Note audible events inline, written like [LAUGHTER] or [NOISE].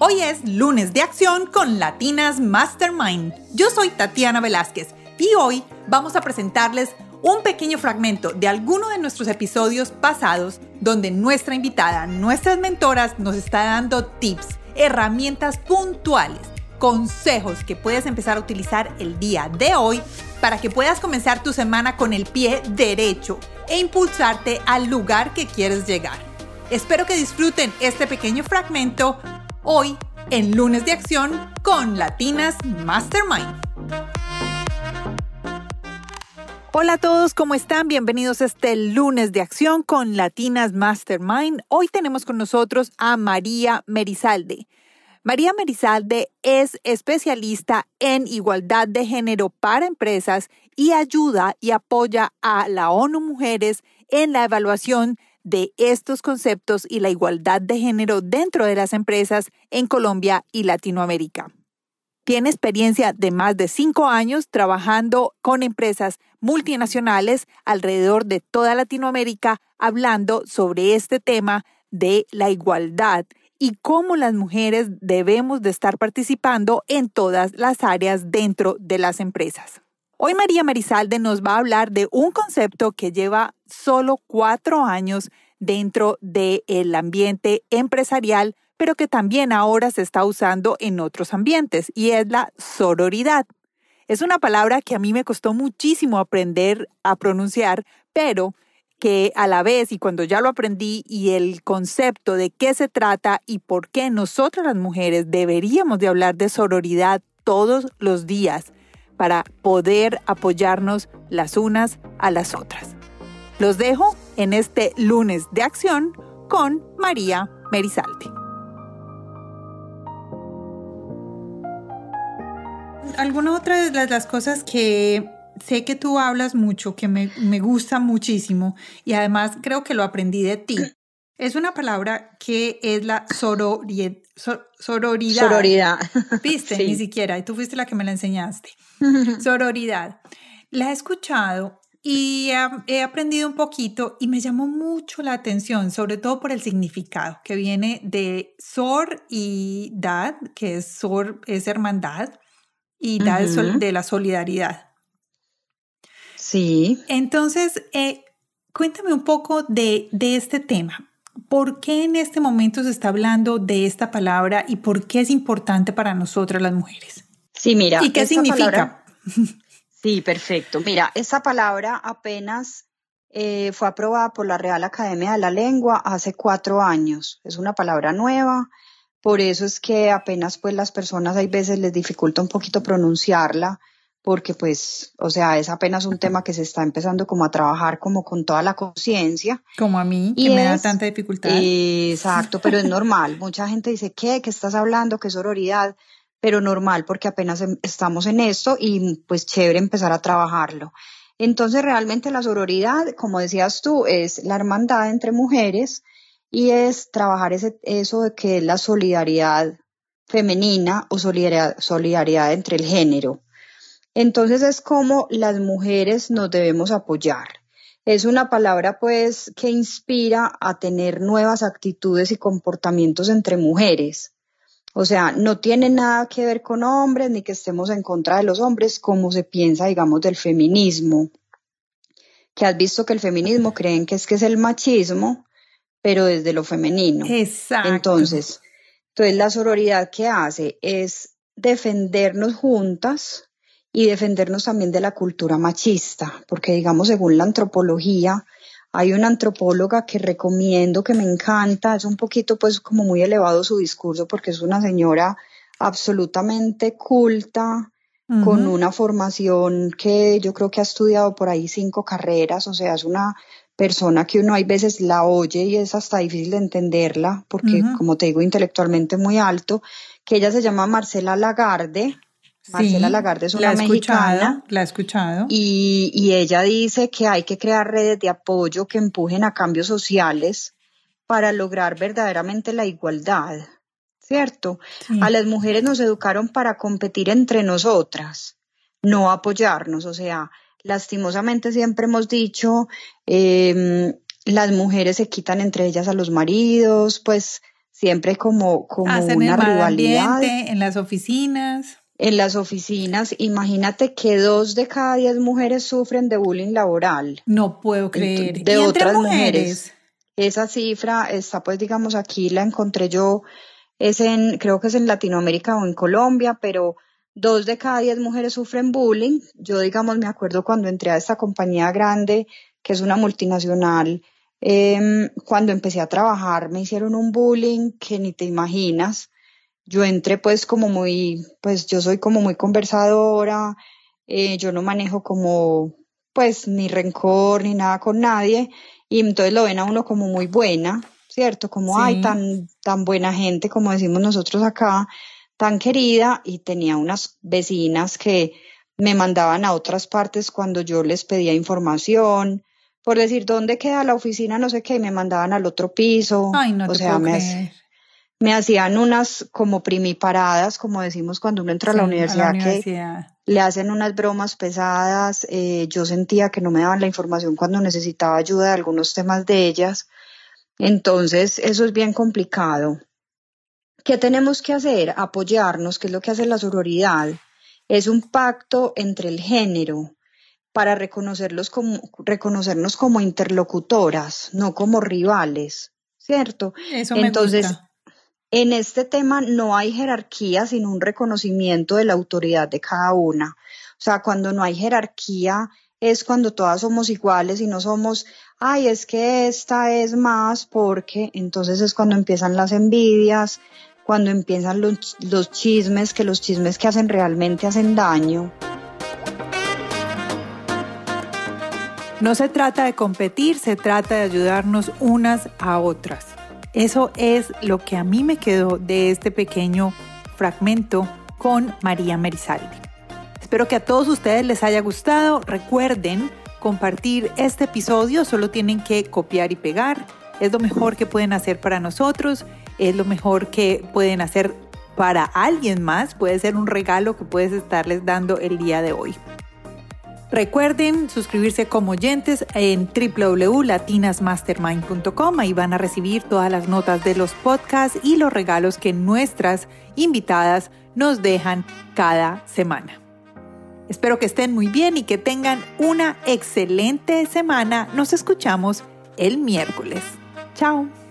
Hoy es lunes de acción con Latinas Mastermind. Yo soy Tatiana Velázquez y hoy vamos a presentarles un pequeño fragmento de alguno de nuestros episodios pasados donde nuestra invitada, nuestras mentoras, nos está dando tips, herramientas puntuales, consejos que puedes empezar a utilizar el día de hoy para que puedas comenzar tu semana con el pie derecho e impulsarte al lugar que quieres llegar. Espero que disfruten este pequeño fragmento hoy en Lunes de Acción con Latinas Mastermind. Hola a todos, ¿cómo están? Bienvenidos a este lunes de acción con Latinas Mastermind. Hoy tenemos con nosotros a María Merizalde. María Merizalde es especialista en igualdad de género para empresas y ayuda y apoya a la ONU Mujeres en la evaluación de estos conceptos y la igualdad de género dentro de las empresas en Colombia y Latinoamérica. Tiene experiencia de más de cinco años trabajando con empresas multinacionales alrededor de toda Latinoamérica hablando sobre este tema de la igualdad y cómo las mujeres debemos de estar participando en todas las áreas dentro de las empresas. Hoy María Marizalde nos va a hablar de un concepto que lleva solo cuatro años dentro del ambiente empresarial pero que también ahora se está usando en otros ambientes, y es la sororidad. Es una palabra que a mí me costó muchísimo aprender a pronunciar, pero que a la vez y cuando ya lo aprendí y el concepto de qué se trata y por qué nosotras las mujeres deberíamos de hablar de sororidad todos los días para poder apoyarnos las unas a las otras. Los dejo en este lunes de acción con María Merizalte. alguna otra de las, cosas que sé que tú hablas mucho, que me, me, gusta muchísimo y además creo que lo aprendí de ti. Es una palabra que es la sororidad. Sororidad. [LAUGHS] ¿Viste? Ni siquiera. Y tú fuiste la que me la enseñaste. [LAUGHS] Sororidad. La he escuchado y he aprendido un poquito y me llamó mucho la atención, sobre todo por el significado que viene de sor y dad, que es sor es hermandad, y de la solidaridad. Sí. Entonces, eh, cuéntame un poco de, este tema. ¿Por qué en este momento se está hablando de esta palabra y por qué es importante para nosotras las mujeres? Sí, mira. ¿Y qué significa? [LAUGHS] sí, perfecto. Mira, esa palabra apenas eh, fue aprobada por la Real Academia de la Lengua hace cuatro años. Es una palabra nueva. Por eso es que apenas pues las personas hay veces les dificulta un poquito pronunciarla, porque pues, o sea, es apenas un tema que se está empezando como a trabajar como con toda la conciencia. Como a mí, que me da tanta dificultad. exacto, pero es normal. Mucha gente dice, ¿qué? ¿Qué estás hablando? ¿Qué sororidad? Pero normal, porque apenas em, estamos en esto y pues chévere empezar a trabajarlo. Entonces, realmente la sororidad, como decías tú, es la hermandad entre mujeres y es trabajar ese, eso de que es la solidaridad femenina o solidaridad, solidaridad entre el género. Entonces es como las mujeres nos debemos apoyar. Es una palabra pues que inspira a tener nuevas actitudes y comportamientos entre mujeres. O sea, no tiene nada que ver con hombres ni que estemos en contra de los hombres como se piensa, digamos, del feminismo. Que has visto que el feminismo creen que es que es el machismo pero desde lo femenino. Exacto. Entonces, entonces la sororidad que hace es defendernos juntas y defendernos también de la cultura machista, porque digamos, según la antropología, hay una antropóloga que recomiendo, que me encanta, es un poquito pues como muy elevado su discurso porque es una señora absolutamente culta, con una formación que yo creo que ha estudiado por ahí cinco carreras, o sea, es una persona que uno hay veces la oye y es hasta difícil de entenderla, porque como te digo, intelectualmente muy alto, que ella se llama Marcela Lagarde. Marcela Lagarde es una la mexicana. la he escuchado. Y, y, ella dice que hay que crear redes de apoyo que empujen a cambios sociales para lograr verdaderamente la igualdad, ¿cierto? A las mujeres nos educaron para competir entre nosotras, no apoyarnos, o sea, lastimosamente siempre hemos dicho, em, las mujeres se quitan entre ellas a los maridos, pues siempre como, como una rivalidad. en las oficinas. En las oficinas, imagínate que dos de cada diez mujeres sufren de bullying laboral. No puedo creer. De otras mujeres? Esa cifra está, pues, digamos, aquí la encontré yo, es en, creo que es en Latinoamérica o en Colombia, pero dos de cada diez mujeres sufren bullying. Yo, digamos, me acuerdo cuando entré a esta compañía grande, que es una multinacional, em, cuando empecé a trabajar me hicieron un bullying que ni te imaginas yo entré pues como muy, pues yo soy como muy conversadora, eh, yo no manejo como pues ni rencor ni nada con nadie y entonces lo ven a uno como muy buena, ¿cierto? Como, hay tan, tan buena gente, como decimos nosotros acá, tan querida y tenía unas vecinas que me mandaban a otras partes cuando yo les pedía información, por decir dónde queda la oficina, no sé qué, me mandaban al otro piso. Ay, no o sea, me, me hacían unas como primiparadas, como decimos cuando uno entra a la universidad, que le hacen unas bromas pesadas. Eh, yo sentía que no me daban la información cuando necesitaba ayuda de algunos temas de ellas. Entonces, eso es bien complicado. ¿Qué tenemos que hacer? Apoyarnos, que es lo que hace la sororidad. Es un pacto entre el género para reconocerlos como, reconocernos como interlocutoras, no como rivales, ¿cierto? Eso me Entonces, en este tema no hay jerarquía, sino un reconocimiento de la autoridad de cada una. O sea, cuando no hay jerarquía es cuando todas somos iguales y no somos, ay, es que esta es más porque entonces es cuando empiezan las envidias, cuando empiezan los, chismes, que los chismes que hacen realmente hacen daño. No se trata de competir, se trata de ayudarnos unas a otras. Eso es lo que a mí me quedó de este pequeño fragmento con María Merizalde. Espero que a todos ustedes les haya gustado. Recuerden compartir este episodio, solo tienen que copiar y pegar. Es lo mejor que pueden hacer para nosotros, es lo mejor que pueden hacer para alguien más, puede ser un regalo que puedes estarles dando el día de hoy. Recuerden suscribirse como oyentes en www.latinasmastermind.com. Ahí van a recibir todas las notas de los podcasts y los regalos que nuestras invitadas nos dejan cada semana. Espero que estén muy bien y que tengan una excelente semana. Nos escuchamos el miércoles. Chao.